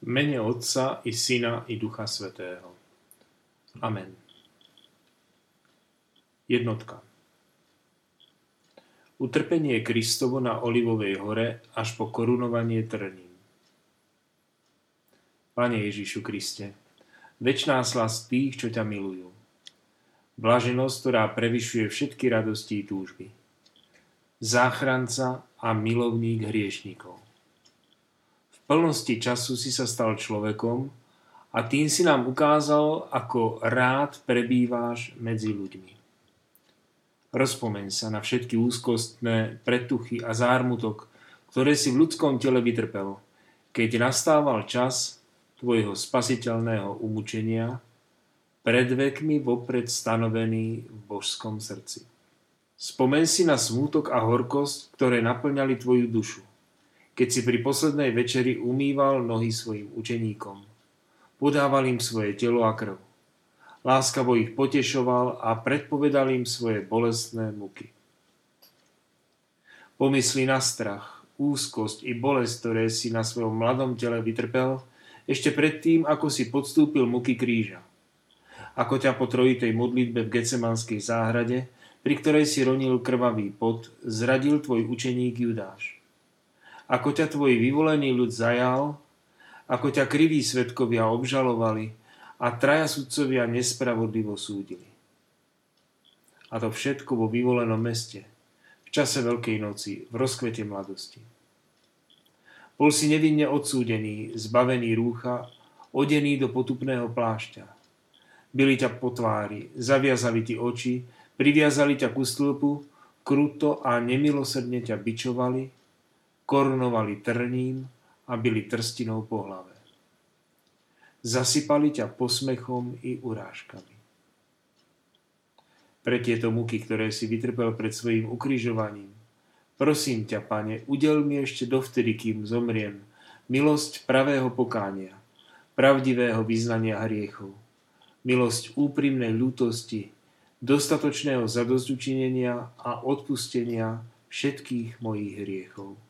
Mene Otca i Syna i Ducha Svetého. Amen. Jednotka. Utrpenie Kristovo na Olivovej hore až po korunovanie trním. Pane Ježišu Kriste, väčšiná slasť tých, čo ťa milujú. Blaženosť, ktorá prevyšuje všetky radosti i túžby. Záchranca a milovník hriešnikov plnosti času si sa stal človekom a tým si nám ukázal, ako rád prebýváš medzi ľuďmi. Rozpomeň sa na všetky úzkostné pretuchy a zármutok, ktoré si v ľudskom tele vytrpel, keď nastával čas tvojho spasiteľného umúčenia, pred vekmi vopred stanovený v božskom srdci. Spomen si na smútok a horkosť, ktoré naplňali tvoju dušu keď si pri poslednej večeri umýval nohy svojim učeníkom. Podával im svoje telo a krv. Láskavo ich potešoval a predpovedal im svoje bolestné muky. Pomysli na strach, úzkosť i bolesť, ktoré si na svojom mladom tele vytrpel, ešte predtým, ako si podstúpil muky kríža. Ako ťa po trojitej modlitbe v Gecemanskej záhrade, pri ktorej si ronil krvavý pot, zradil tvoj učeník Judáš ako ťa tvoj vyvolený ľud zajal, ako ťa kriví svetkovia obžalovali a traja sudcovia nespravodlivo súdili. A to všetko vo vyvolenom meste, v čase Veľkej noci, v rozkvete mladosti. Bol si nevinne odsúdený, zbavený rúcha, odený do potupného plášťa. Byli ťa po tvári, zaviazali ti oči, priviazali ťa ku stĺpu, kruto a nemilosrdne ťa bičovali, korunovali trním a byli trstinou po hlave. Zasypali ťa posmechom i urážkami. Pre tieto muky, ktoré si vytrpel pred svojim ukrižovaním, prosím ťa, pane, udel mi ešte dovtedy, kým zomriem, milosť pravého pokánia, pravdivého vyznania hriechov, milosť úprimnej ľútosti, dostatočného zadozdučinenia a odpustenia všetkých mojich hriechov.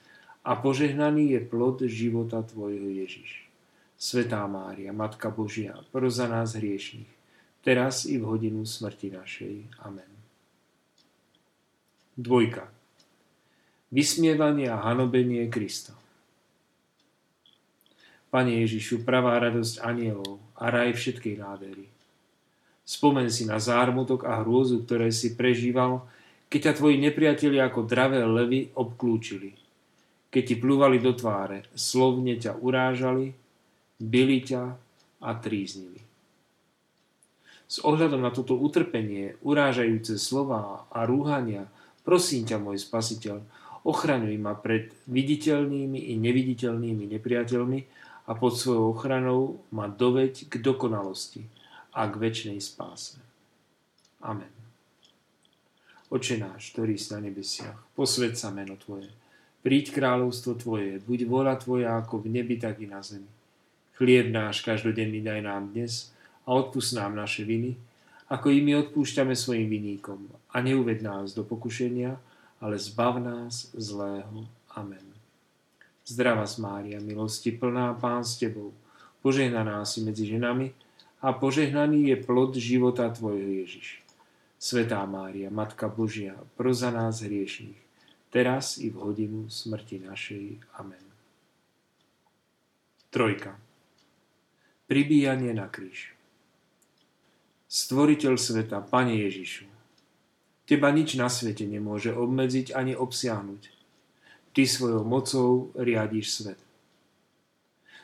a požehnaný je plod života Tvojho Ježiš. Svetá Mária, Matka Božia, pro za nás hriešných, teraz i v hodinu smrti našej. Amen. Dvojka. Vysmievanie a hanobenie Krista. Pane Ježišu, pravá radosť anielov a raj všetkej nádery. Spomen si na zármutok a hrôzu, ktoré si prežíval, keď ťa tvoji nepriatelia ako dravé levy obklúčili – keď ti plúvali do tváre, slovne ťa urážali, byli ťa a tríznili. S ohľadom na toto utrpenie, urážajúce slova a rúhania, prosím ťa, môj spasiteľ, ochraňuj ma pred viditeľnými i neviditeľnými nepriateľmi a pod svojou ochranou ma doveď k dokonalosti a k väčšnej spáse. Amen. Oče náš, ktorý si na nebesiach, posved sa meno Tvoje, Príď kráľovstvo Tvoje, buď vola Tvoja ako v nebi, tak i na zemi. Chlieb náš každodenný daj nám dnes a odpust nám naše viny, ako i my odpúšťame svojim viníkom. A neuved nás do pokušenia, ale zbav nás zlého. Amen. Zdravá Mária, milosti plná, Pán s Tebou, požehnaná si medzi ženami a požehnaný je plod života Tvojho Ježiš. Svetá Mária, Matka Božia, pro za nás hriešných, teraz i v hodinu smrti našej. Amen. Trojka. Pribíjanie na kríž. Stvoriteľ sveta, Pane Ježišu, Teba nič na svete nemôže obmedziť ani obsiahnuť. Ty svojou mocou riadiš svet.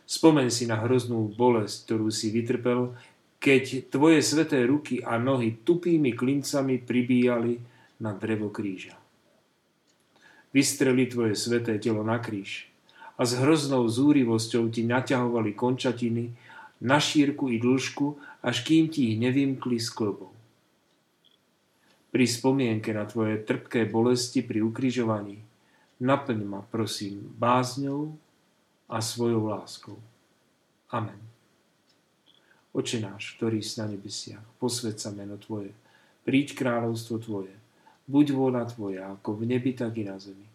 Spomen si na hroznú bolesť, ktorú si vytrpel, keď tvoje sveté ruky a nohy tupými klincami pribíjali na drevo kríža vystreli tvoje sveté telo na kríž a s hroznou zúrivosťou ti naťahovali končatiny na šírku i dĺžku, až kým ti ich nevymkli s klbou. Pri spomienke na tvoje trpké bolesti pri ukrižovaní naplň ma, prosím, bázňou a svojou láskou. Amen. Oče náš, ktorý si na nebesiach, posved sa meno Tvoje, príď kráľovstvo Tvoje, buď vôľa Tvoja, ako v nebi, tak i na zemi.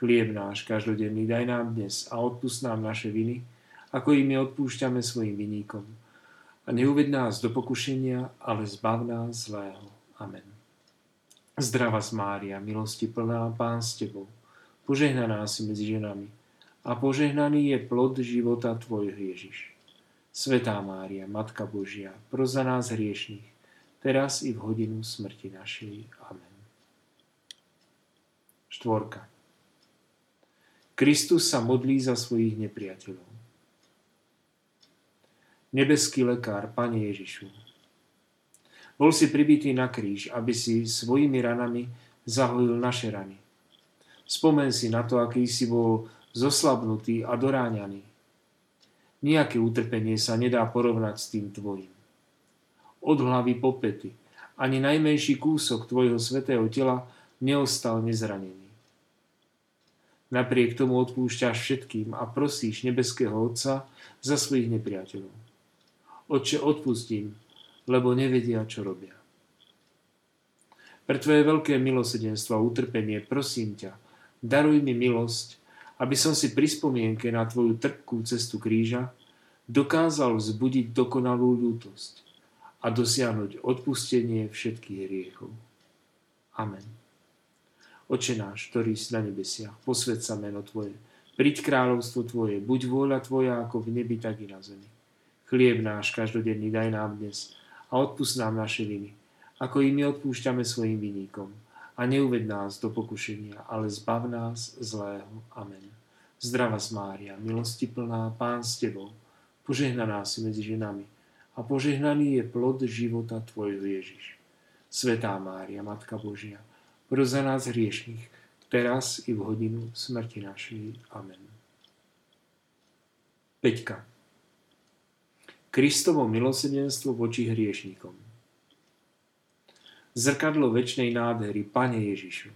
Chlieb náš každodenný daj nám dnes a odpust nám naše viny, ako i my odpúšťame svojim viníkom. A neuved nás do pokušenia, ale zbav nás zlého. Amen. Zdravá Mária, milosti plná, Pán s Tebou, požehnaná si medzi ženami a požehnaný je plod života Tvojho Ježiš. Svetá Mária, Matka Božia, pro za nás hriešných, teraz i v hodinu smrti našej. Amen. Štvorka. Kristus sa modlí za svojich nepriateľov. Nebeský lekár, Pane Ježišu, bol si pribitý na kríž, aby si svojimi ranami zahojil naše rany. Spomen si na to, aký si bol zoslabnutý a doráňaný Nijaké utrpenie sa nedá porovnať s tým tvojim. Od hlavy po pety, ani najmenší kúsok tvojho svetého tela neostal nezranený. Napriek tomu odpúšťaš všetkým a prosíš nebeského Otca za svojich nepriateľov. Otče, odpustím, lebo nevedia, čo robia. Pre Tvoje veľké milosedenstvo a utrpenie prosím ťa, daruj mi milosť, aby som si pri spomienke na tvoju trpkú cestu kríža dokázal vzbudiť dokonalú ľútosť a dosiahnuť odpustenie všetkých hriechov. Amen. Oče náš, ktorý si na nebesiach, posved sa meno Tvoje, príď kráľovstvo Tvoje, buď vôľa Tvoja ako v nebi, tak i na zemi. Chlieb náš každodenný daj nám dnes a odpust nám naše viny, ako i my odpúšťame svojim viníkom a neuved nás do pokušenia, ale zbav nás zlého. Amen. Zdravá Mária, milosti plná, Pán s Tebou, požehnaná si medzi ženami a požehnaný je plod života Tvojho Ježiš. Svetá Mária, Matka Božia, pro za nás hriešných, teraz i v hodinu smrti našej. Amen. Peťka. Kristovo milosedenstvo voči hriešnikom zrkadlo väčšnej nádhery, Pane Ježišu.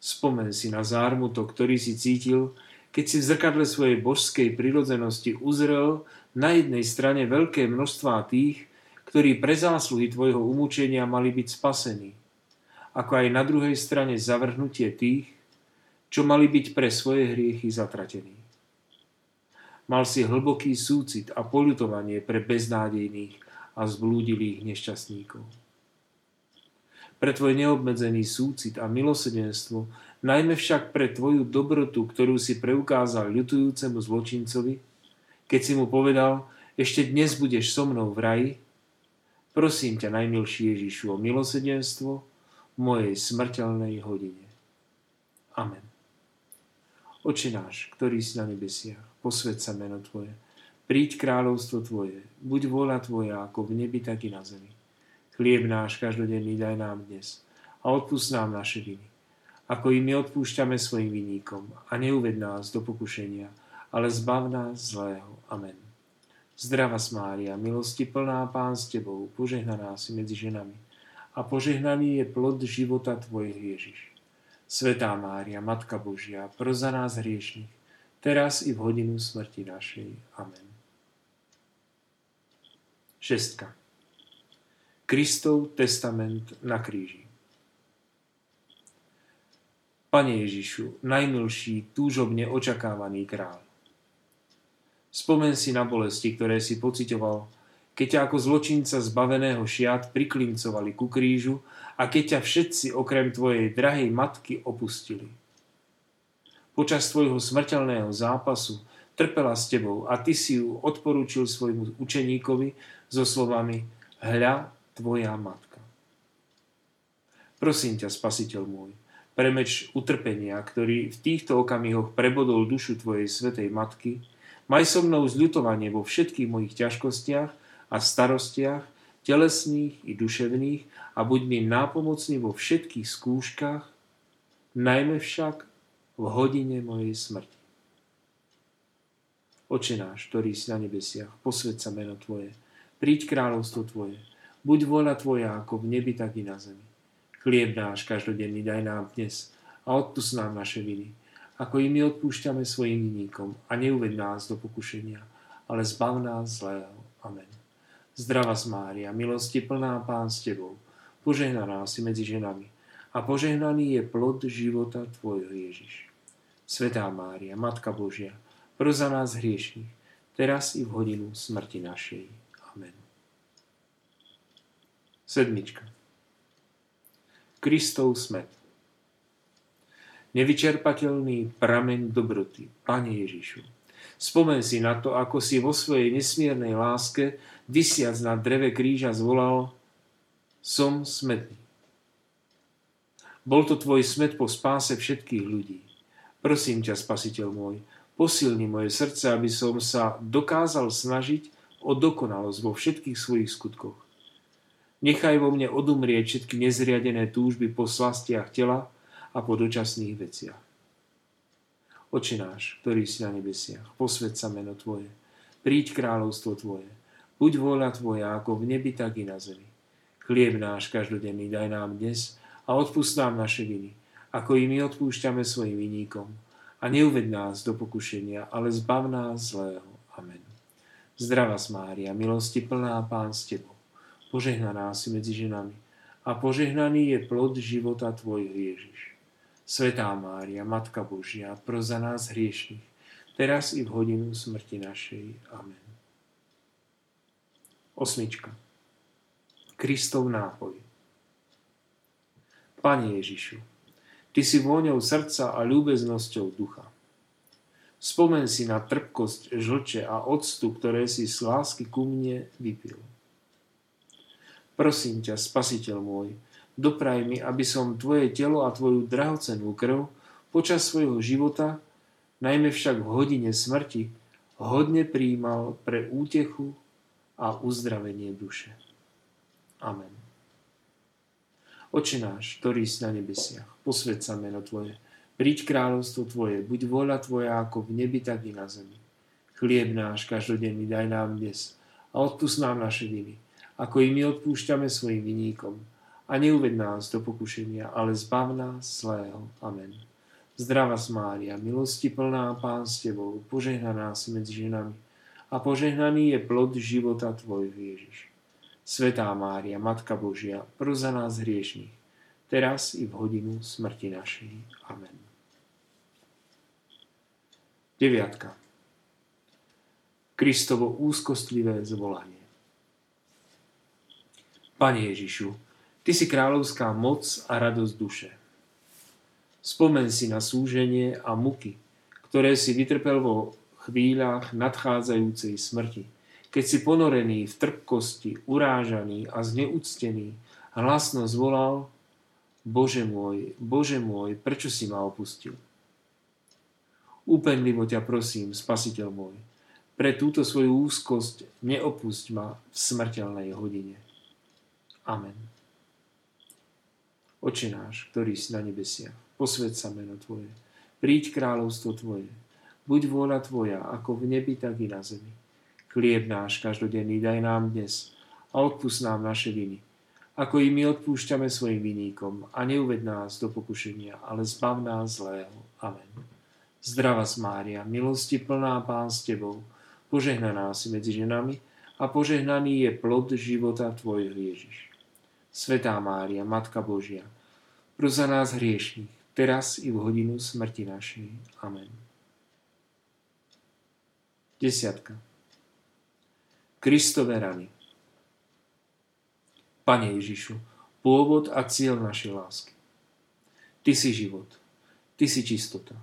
Spomen si na zármutok, ktorý si cítil, keď si v zrkadle svojej božskej prirodzenosti uzrel na jednej strane veľké množstvá tých, ktorí pre zásluhy tvojho umúčenia mali byť spasení, ako aj na druhej strane zavrhnutie tých, čo mali byť pre svoje hriechy zatratení. Mal si hlboký súcit a polutovanie pre beznádejných a zblúdilých nešťastníkov pre tvoj neobmedzený súcit a milosedenstvo, najmä však pre tvoju dobrotu, ktorú si preukázal ľutujúcemu zločincovi, keď si mu povedal, ešte dnes budeš so mnou v raji, prosím ťa, najmilší Ježišu, o milosedenstvo mojej smrteľnej hodine. Amen. Oče náš, ktorý si na nebesiach, posved sa meno Tvoje, príď kráľovstvo Tvoje, buď vôľa Tvoja ako v nebi, tak i na zemi. Chlieb náš každodenný daj nám dnes a odpust nám naše viny, ako i my odpúšťame svojim viníkom a neuved nás do pokušenia, ale zbav nás zlého. Amen. Zdrava Mária, milosti plná Pán s Tebou, požehnaná si medzi ženami a požehnaný je plod života Tvojho Ježiš. Svetá Mária, Matka Božia, pro za nás hriešných, teraz i v hodinu smrti našej. Amen. Šestka. Kristov testament na kríži. Pane Ježišu, najmilší, túžobne očakávaný kráľ. Spomen si na bolesti, ktoré si pocitoval, keď ťa ako zločinca zbaveného šiat priklincovali ku krížu a keď ťa všetci okrem tvojej drahej matky opustili. Počas tvojho smrteľného zápasu trpela s tebou a ty si ju odporúčil svojmu učeníkovi so slovami Hľa, tvoja matka. Prosím ťa, spasiteľ môj, premeč utrpenia, ktorý v týchto okamihoch prebodol dušu tvojej svetej matky, maj so mnou zľutovanie vo všetkých mojich ťažkostiach a starostiach, telesných i duševných a buď mi nápomocný vo všetkých skúškach, najmä však v hodine mojej smrti. Oče náš, ktorý si na nebesiach, posved sa meno Tvoje, príď kráľovstvo Tvoje, buď vôľa Tvoja ako v nebi, tak i na zemi. Chlieb náš každodenný daj nám dnes a odpust nám naše viny, ako i my odpúšťame svojim vinníkom a neuved nás do pokušenia, ale zbav nás zlého. Amen. Zdrava Mária, milosti plná Pán s Tebou, požehnaná si medzi ženami a požehnaný je plod života Tvojho Ježiš. Svetá Mária, Matka Božia, pro za nás hriešných, teraz i v hodinu smrti našej. Amen. Sedmička. Kristov smet. Nevyčerpateľný prameň dobroty, Pane Ježišu. Spomen si na to, ako si vo svojej nesmiernej láske, vysiac na dreve kríža zvolal Som smetný. Bol to tvoj smet po spáse všetkých ľudí. Prosím ťa, spasiteľ môj, posilni moje srdce, aby som sa dokázal snažiť o dokonalosť vo všetkých svojich skutkoch Nechaj vo mne odumrieť všetky nezriadené túžby po slastiach tela a po dočasných veciach. Oči náš, ktorý si na nebesiach, posved sa meno Tvoje, príď kráľovstvo Tvoje, buď vôľa Tvoja ako v nebi, tak i na zemi. Chlieb náš každodenný daj nám dnes a odpust nám naše viny, ako i my odpúšťame svojim viníkom. A neuved nás do pokušenia, ale zbav nás zlého. Amen. Zdravá Mária, milosti plná Pán s Tebou požehnaná si medzi ženami a požehnaný je plod života Tvojho Ježiš. Svetá Mária, Matka Božia, pro za nás hriešných, teraz i v hodinu smrti našej. Amen. Osmička. Kristov nápoj. Pane Ježišu, Ty si vôňou srdca a ľúbeznosťou ducha. Spomen si na trpkosť žlče a octu, ktoré si z lásky ku mne vypil. Prosím ťa, spasiteľ môj, dopraj mi, aby som tvoje telo a tvoju drahocenú krv počas svojho života, najmä však v hodine smrti, hodne príjmal pre útechu a uzdravenie duše. Amen. Oče náš, ktorý si na nebesiach, posved sa meno Tvoje, príď kráľovstvo Tvoje, buď voľa Tvoja ako v nebi, tak i na zemi. Chlieb náš každodenný daj nám dnes a odpust nám naše viny, ako i my odpúšťame svojim viníkom. A neuved nás do pokušenia, ale zbav nás zlého. Amen. Zdrava Mária, milosti plná Pán s Tebou, požehnaná si medzi ženami a požehnaný je plod života Tvojho Ježiš. Svetá Mária, Matka Božia, pro za nás hriešných, teraz i v hodinu smrti našej. Amen. Deviatka. Kristovo úzkostlivé zvolanie. Pane Ježišu, Ty si kráľovská moc a radosť duše. Spomen si na súženie a muky, ktoré si vytrpel vo chvíľach nadchádzajúcej smrti, keď si ponorený v trpkosti, urážaný a zneúctený, hlasno zvolal Bože môj, Bože môj, prečo si ma opustil? Úpenlivo ťa prosím, spasiteľ môj, pre túto svoju úzkosť neopusť ma v smrteľnej hodine. Amen. Oče náš, ktorý si na nebesiach, posved sa meno Tvoje, príď kráľovstvo Tvoje, buď vôľa Tvoja, ako v nebi, tak i na zemi. Chlieb náš každodenný daj nám dnes a odpust nám naše viny, ako i my odpúšťame svojim viníkom a neuved nás do pokušenia, ale zbav nás zlého. Amen. Zdrava Mária, milosti plná Pán s Tebou, požehnaná si medzi ženami a požehnaný je plod života Tvojho Ježiš. Svetá Mária, Matka Božia, pros za nás hriešných, teraz i v hodinu smrti našej. Amen. Desiatka. Kristové rany. Pane Ježišu, pôvod a cieľ našej lásky. Ty si život, Ty si čistota.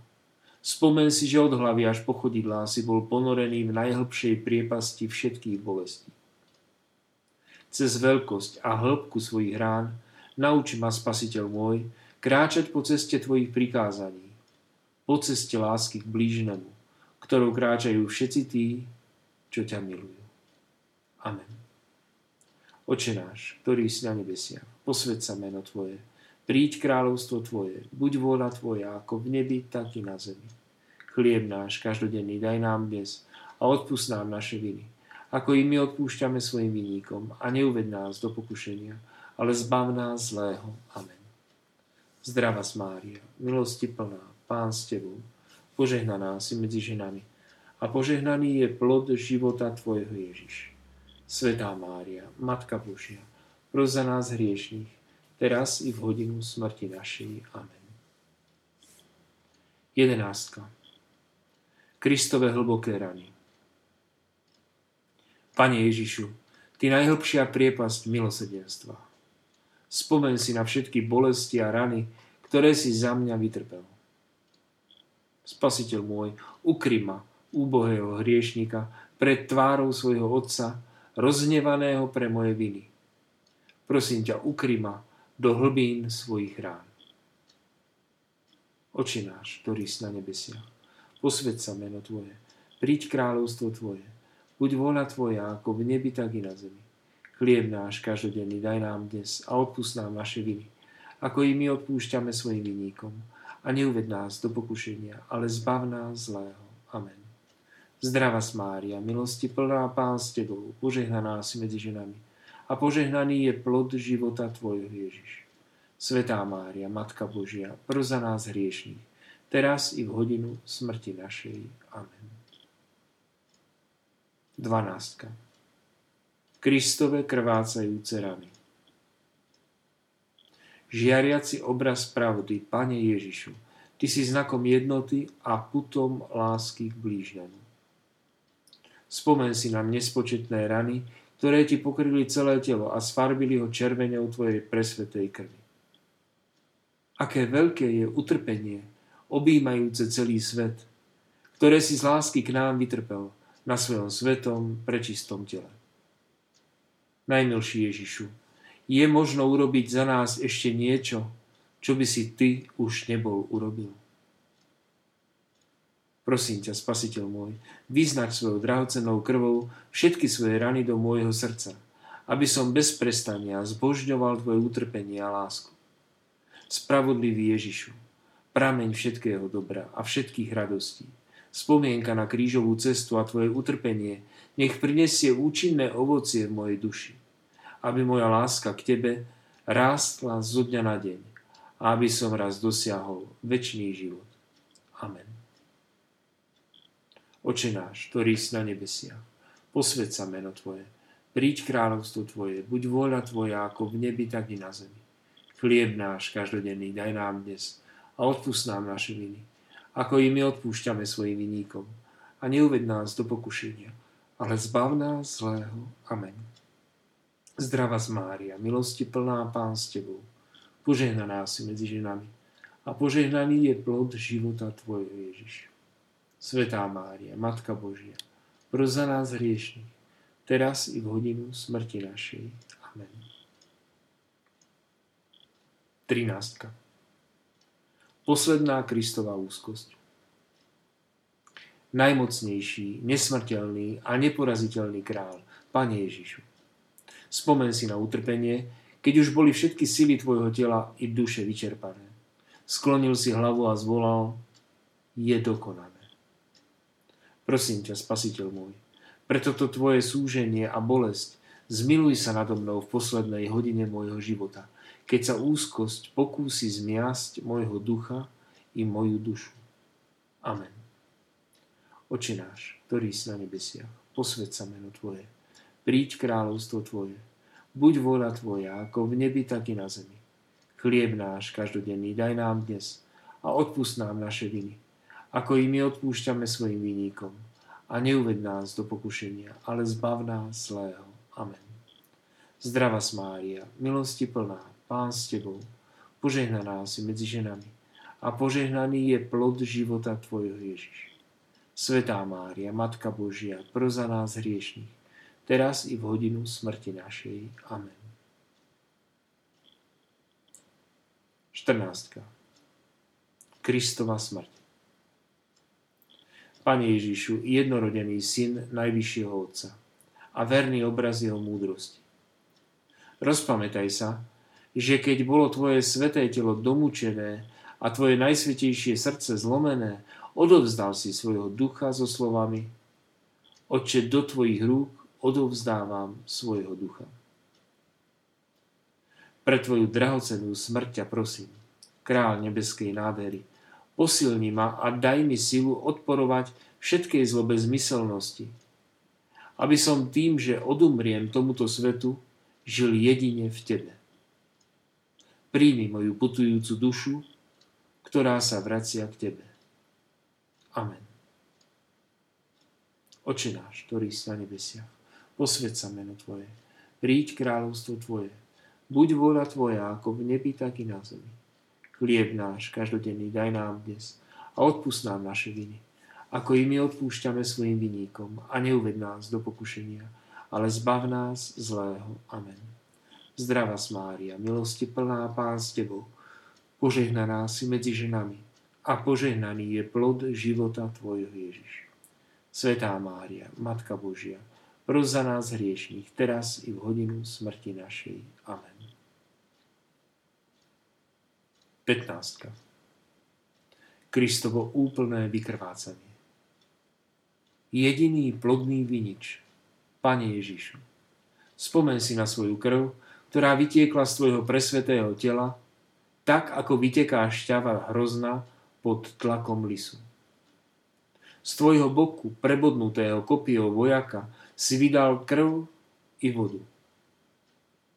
Spomen si, že od hlavy až po chodidlá si bol ponorený v najhlbšej priepasti všetkých bolestí cez veľkosť a hĺbku svojich rán, nauč ma, spasiteľ môj, kráčať po ceste tvojich prikázaní, po ceste lásky k blížnemu, ktorou kráčajú všetci tí, čo ťa milujú. Amen. Oče náš, ktorý si na nebesiach, posved sa meno Tvoje, príď kráľovstvo Tvoje, buď vôľa Tvoja, ako v nebi, tak i na zemi. Chlieb náš každodenný daj nám dnes a odpust nám naše viny, ako i my odpúšťame svojim vinníkom a neuved nás do pokušenia, ale zbav nás zlého. Amen. Zdrava Mária, milosti plná, Pán s Tebou, požehnaná si medzi ženami a požehnaný je plod života Tvojho Ježiš. Svetá Mária, Matka Božia, pros za nás hriešných, teraz i v hodinu smrti našej. Amen. Jedenáctka. Kristove hlboké rany. Pane Ježišu, Ty najhlbšia priepasť milosedenstva. Spomeň si na všetky bolesti a rany, ktoré si za mňa vytrpel. Spasiteľ môj, ukry ma, úbohého hriešnika, pred tvárou svojho Otca, roznevaného pre moje viny. Prosím ťa, ukry ma do hlbín svojich rán. Oči náš, ktorý si na nebesiach, posved sa meno Tvoje, príď kráľovstvo Tvoje, Buď vôľa Tvoja, ako v nebi, tak i na zemi. Chlieb náš každodenný daj nám dnes a odpust nám naše viny, ako i my odpúšťame svojim vinníkom. A neuved nás do pokušenia, ale zbav nás zlého. Amen. Zdrava Mária, milosti plná Pán s Tebou, požehnaná si medzi ženami a požehnaný je plod života Tvojho Ježiš. Svetá Mária, Matka Božia, pro za nás hriešných, teraz i v hodinu smrti našej. Amen. 12. Kristove krvácajúce rany. Žiariaci obraz pravdy, Pane Ježišu, Ty si znakom jednoty a putom lásky k blížnemu. Spomen si na nespočetné rany, ktoré ti pokryli celé telo a sfarbili ho červenou tvojej presvetej krvi. Aké veľké je utrpenie, objímajúce celý svet, ktoré si z lásky k nám vytrpel – na svojom svetom, prečistom tele. Najmilší Ježišu, je možno urobiť za nás ešte niečo, čo by si Ty už nebol urobil. Prosím ťa, Spasiteľ môj, vyznač svojou drahocennou krvou všetky svoje rany do môjho srdca, aby som bez prestania zbožňoval Tvoje utrpenie a lásku. Spravodlivý Ježišu, prameň všetkého dobra a všetkých radostí, spomienka na krížovú cestu a tvoje utrpenie, nech prinesie účinné ovocie v mojej duši, aby moja láska k tebe rástla zo dňa na deň a aby som raz dosiahol väčší život. Amen. Oče náš, ktorý si na nebesiach, posved sa meno Tvoje, príď kráľovstvo Tvoje, buď vôľa Tvoja ako v nebi, tak i na zemi. Chlieb náš každodenný daj nám dnes a odpust nám naše viny, ako i my odpúšťame svojim viníkom. A neuved nás do pokušenia, ale zbav nás zlého. Amen. Zdrava z Mária, milosti plná Pán s Tebou, požehnaná si medzi ženami a požehnaný je plod života Tvojho Ježiš. Svetá Mária, Matka Božia, pros za nás hriešných, teraz i v hodinu smrti našej. Amen. 13. Posledná Kristová úzkosť. Najmocnejší, nesmrteľný a neporaziteľný král, Pane Ježišu. Spomen si na utrpenie, keď už boli všetky sily tvojho tela i duše vyčerpané. Sklonil si hlavu a zvolal, je dokonané. Prosím ťa, spasiteľ môj, pre toto tvoje súženie a bolesť zmiluj sa nado mnou v poslednej hodine môjho života – keď sa úzkosť pokúsi zmiasť môjho ducha i moju dušu. Amen. Oče náš, ktorý si na nebesiach, posved sa meno Tvoje, príď kráľovstvo Tvoje, buď vôľa Tvoja, ako v nebi, tak i na zemi. Chlieb náš každodenný daj nám dnes a odpust nám naše viny, ako i my odpúšťame svojim viníkom. A neuved nás do pokušenia, ale zbav nás zlého. Amen. Zdrava Mária, milosti plná, Pán s tebou, požehnaná si medzi ženami a požehnaný je plod života tvojho Ježiš. Svetá Mária, Matka Božia, pro nás hriešných, teraz i v hodinu smrti našej. Amen. 14. Kristova smrť Pane Ježišu, jednorodený syn Najvyššieho Otca a verný obraz jeho múdrosti. Rozpamätaj sa, že keď bolo tvoje sveté telo domúčené a tvoje najsvetejšie srdce zlomené, odovzdal si svojho ducha so slovami Oče, do Tvojich rúk odovzdávam svojho ducha. Pre Tvoju drahocenú smrť ťa prosím, král nebeskej nádhery, posilni ma a daj mi silu odporovať všetkej zlobe zmyselnosti, aby som tým, že odumriem tomuto svetu, žil jedine v Tebe. Príjmi moju putujúcu dušu, ktorá sa vracia k Tebe. Amen. Oče náš, ktorý si na nebesiach, posved sa meno Tvoje, príď kráľovstvo Tvoje, buď vôľa Tvoja, ako v nebi, tak i na zemi. Chlieb náš každodenný daj nám dnes a odpust nám naše viny, ako i my odpúšťame svojim viníkom a neuved nás do pokušenia, ale zbav nás zlého. Amen. Zdravá Mária, milosti plná Pán s Tebou, požehnaná si medzi ženami a požehnaný je plod života Tvojho Ježiš. Svetá Mária, Matka Božia, pros za nás hriešných, teraz i v hodinu smrti našej. Amen. 15. Kristovo úplné vykrvácanie. Jediný plodný vinič, Pane Ježišu, spomen si na svoju krv, ktorá vytiekla z tvojho presvetého tela, tak ako vyteká šťava hrozna pod tlakom lisu. Z tvojho boku, prebodnutého kopiou vojaka, si vydal krv i vodu.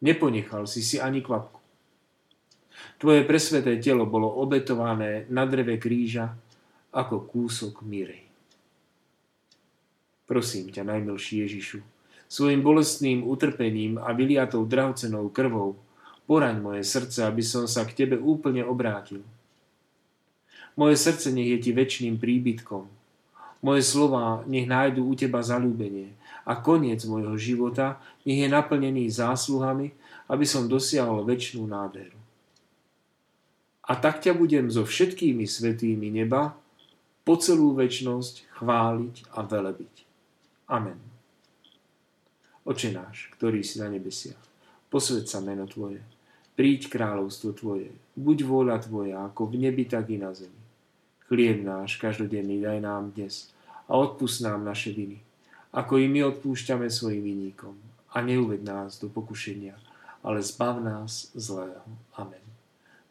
Neponechal si si ani kvapku. Tvoje presveté telo bolo obetované na dreve kríža ako kúsok mirej. Prosím ťa, najmilší Ježišu, svojim bolestným utrpením a vyliatou drahocenou krvou, poraň moje srdce, aby som sa k Tebe úplne obrátil. Moje srdce nech je Ti väčšným príbytkom, moje slova nech nájdu u teba zalúbenie a koniec môjho života nech je naplnený zásluhami, aby som dosiahol väčšnú nádheru. A tak ťa budem so všetkými svetými neba po celú väčnosť chváliť a velebiť. Amen. Oče náš, ktorý si na nebesiach, posved sa meno Tvoje, príď kráľovstvo Tvoje, buď vôľa Tvoja, ako v nebi, tak i na zemi. Chlieb náš každodenný daj nám dnes a odpust nám naše viny, ako i my odpúšťame svojim viníkom. A neuved nás do pokušenia, ale zbav nás zlého. Amen.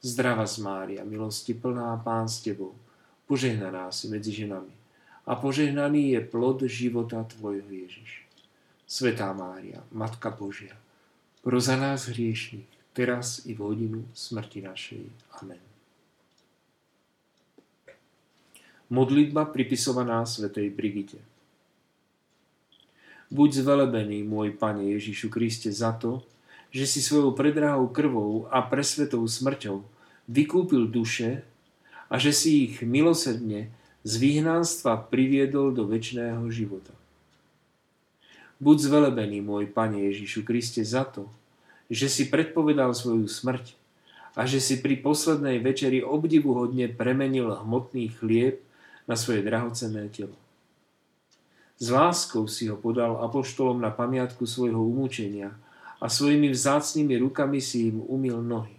Zdrava z Mária, milosti plná Pán s Tebou, požehnaná si medzi ženami a požehnaný je plod života Tvojho Ježiš. Svetá Mária, Matka Božia, pro za nás hriešných, teraz i v hodinu smrti našej. Amen. Modlitba pripisovaná svätej Brigite. Buď zvelebený, môj Pane Ježišu Kriste, za to, že si svojou predrahou krvou a presvetou smrťou vykúpil duše a že si ich milosrdne z vyhnanstva priviedol do väčšného života. Buď zvelebený, môj Pane Ježišu Kriste, za to, že si predpovedal svoju smrť a že si pri poslednej večeri obdivuhodne premenil hmotný chlieb na svoje drahocenné telo. S láskou si ho podal apoštolom na pamiatku svojho umúčenia a svojimi vzácnými rukami si im umil nohy,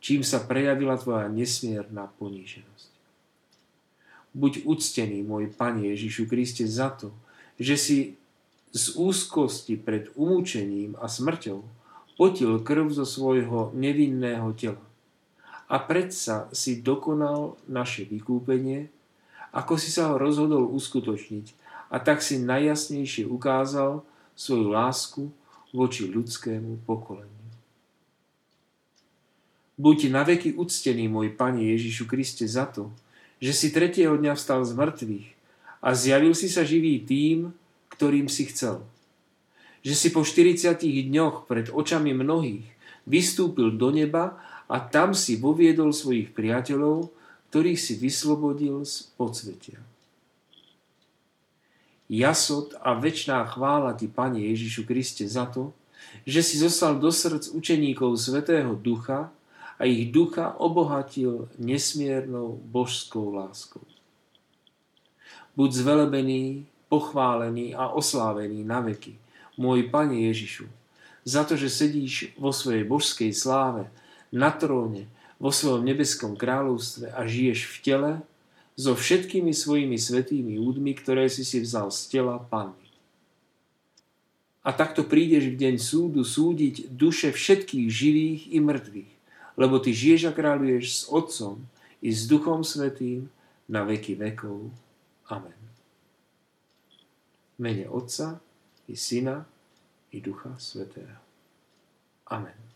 čím sa prejavila tvoja nesmierna poníženosť. Buď uctený, môj Pane Ježišu Kriste, za to, že si z úzkosti pred umúčením a smrťou potil krv zo svojho nevinného tela. A predsa si dokonal naše vykúpenie ako si sa ho rozhodol uskutočniť a tak si najjasnejšie ukázal svoju lásku voči ľudskému pokoleniu. Buď na veky uctený, môj Pane Ježišu Kriste, za to, že si tretieho dňa vstal z mŕtvych a zjavil si sa živý tým, ktorým si chcel. Že si po 40 dňoch pred očami mnohých vystúpil do neba a tam si voviedol svojich priateľov, ktorých si vyslobodil z podsvetia. Jasot a väčšiná chvála Ti, Pane Ježišu Kriste, za to, že si zostal do srdc učeníkov Svetého Ducha a ich ducha obohatil nesmiernou božskou láskou. Buď zvelebený, pochválený a oslávený na veky, môj Pane Ježišu, za to, že sedíš vo svojej božskej sláve na tróne vo svojom nebeskom kráľovstve a žiješ v tele, so všetkými svojimi svetými údmi, ktoré si si vzal z tela Panny. A takto prídeš v deň súdu súdiť duše všetkých živých i mŕtvych, lebo ty žiješ a kráľuješ s Otcom i s Duchom Svetým na veky vekov. Amen. Mene Otca i Syna i Ducha Svetého. Amen.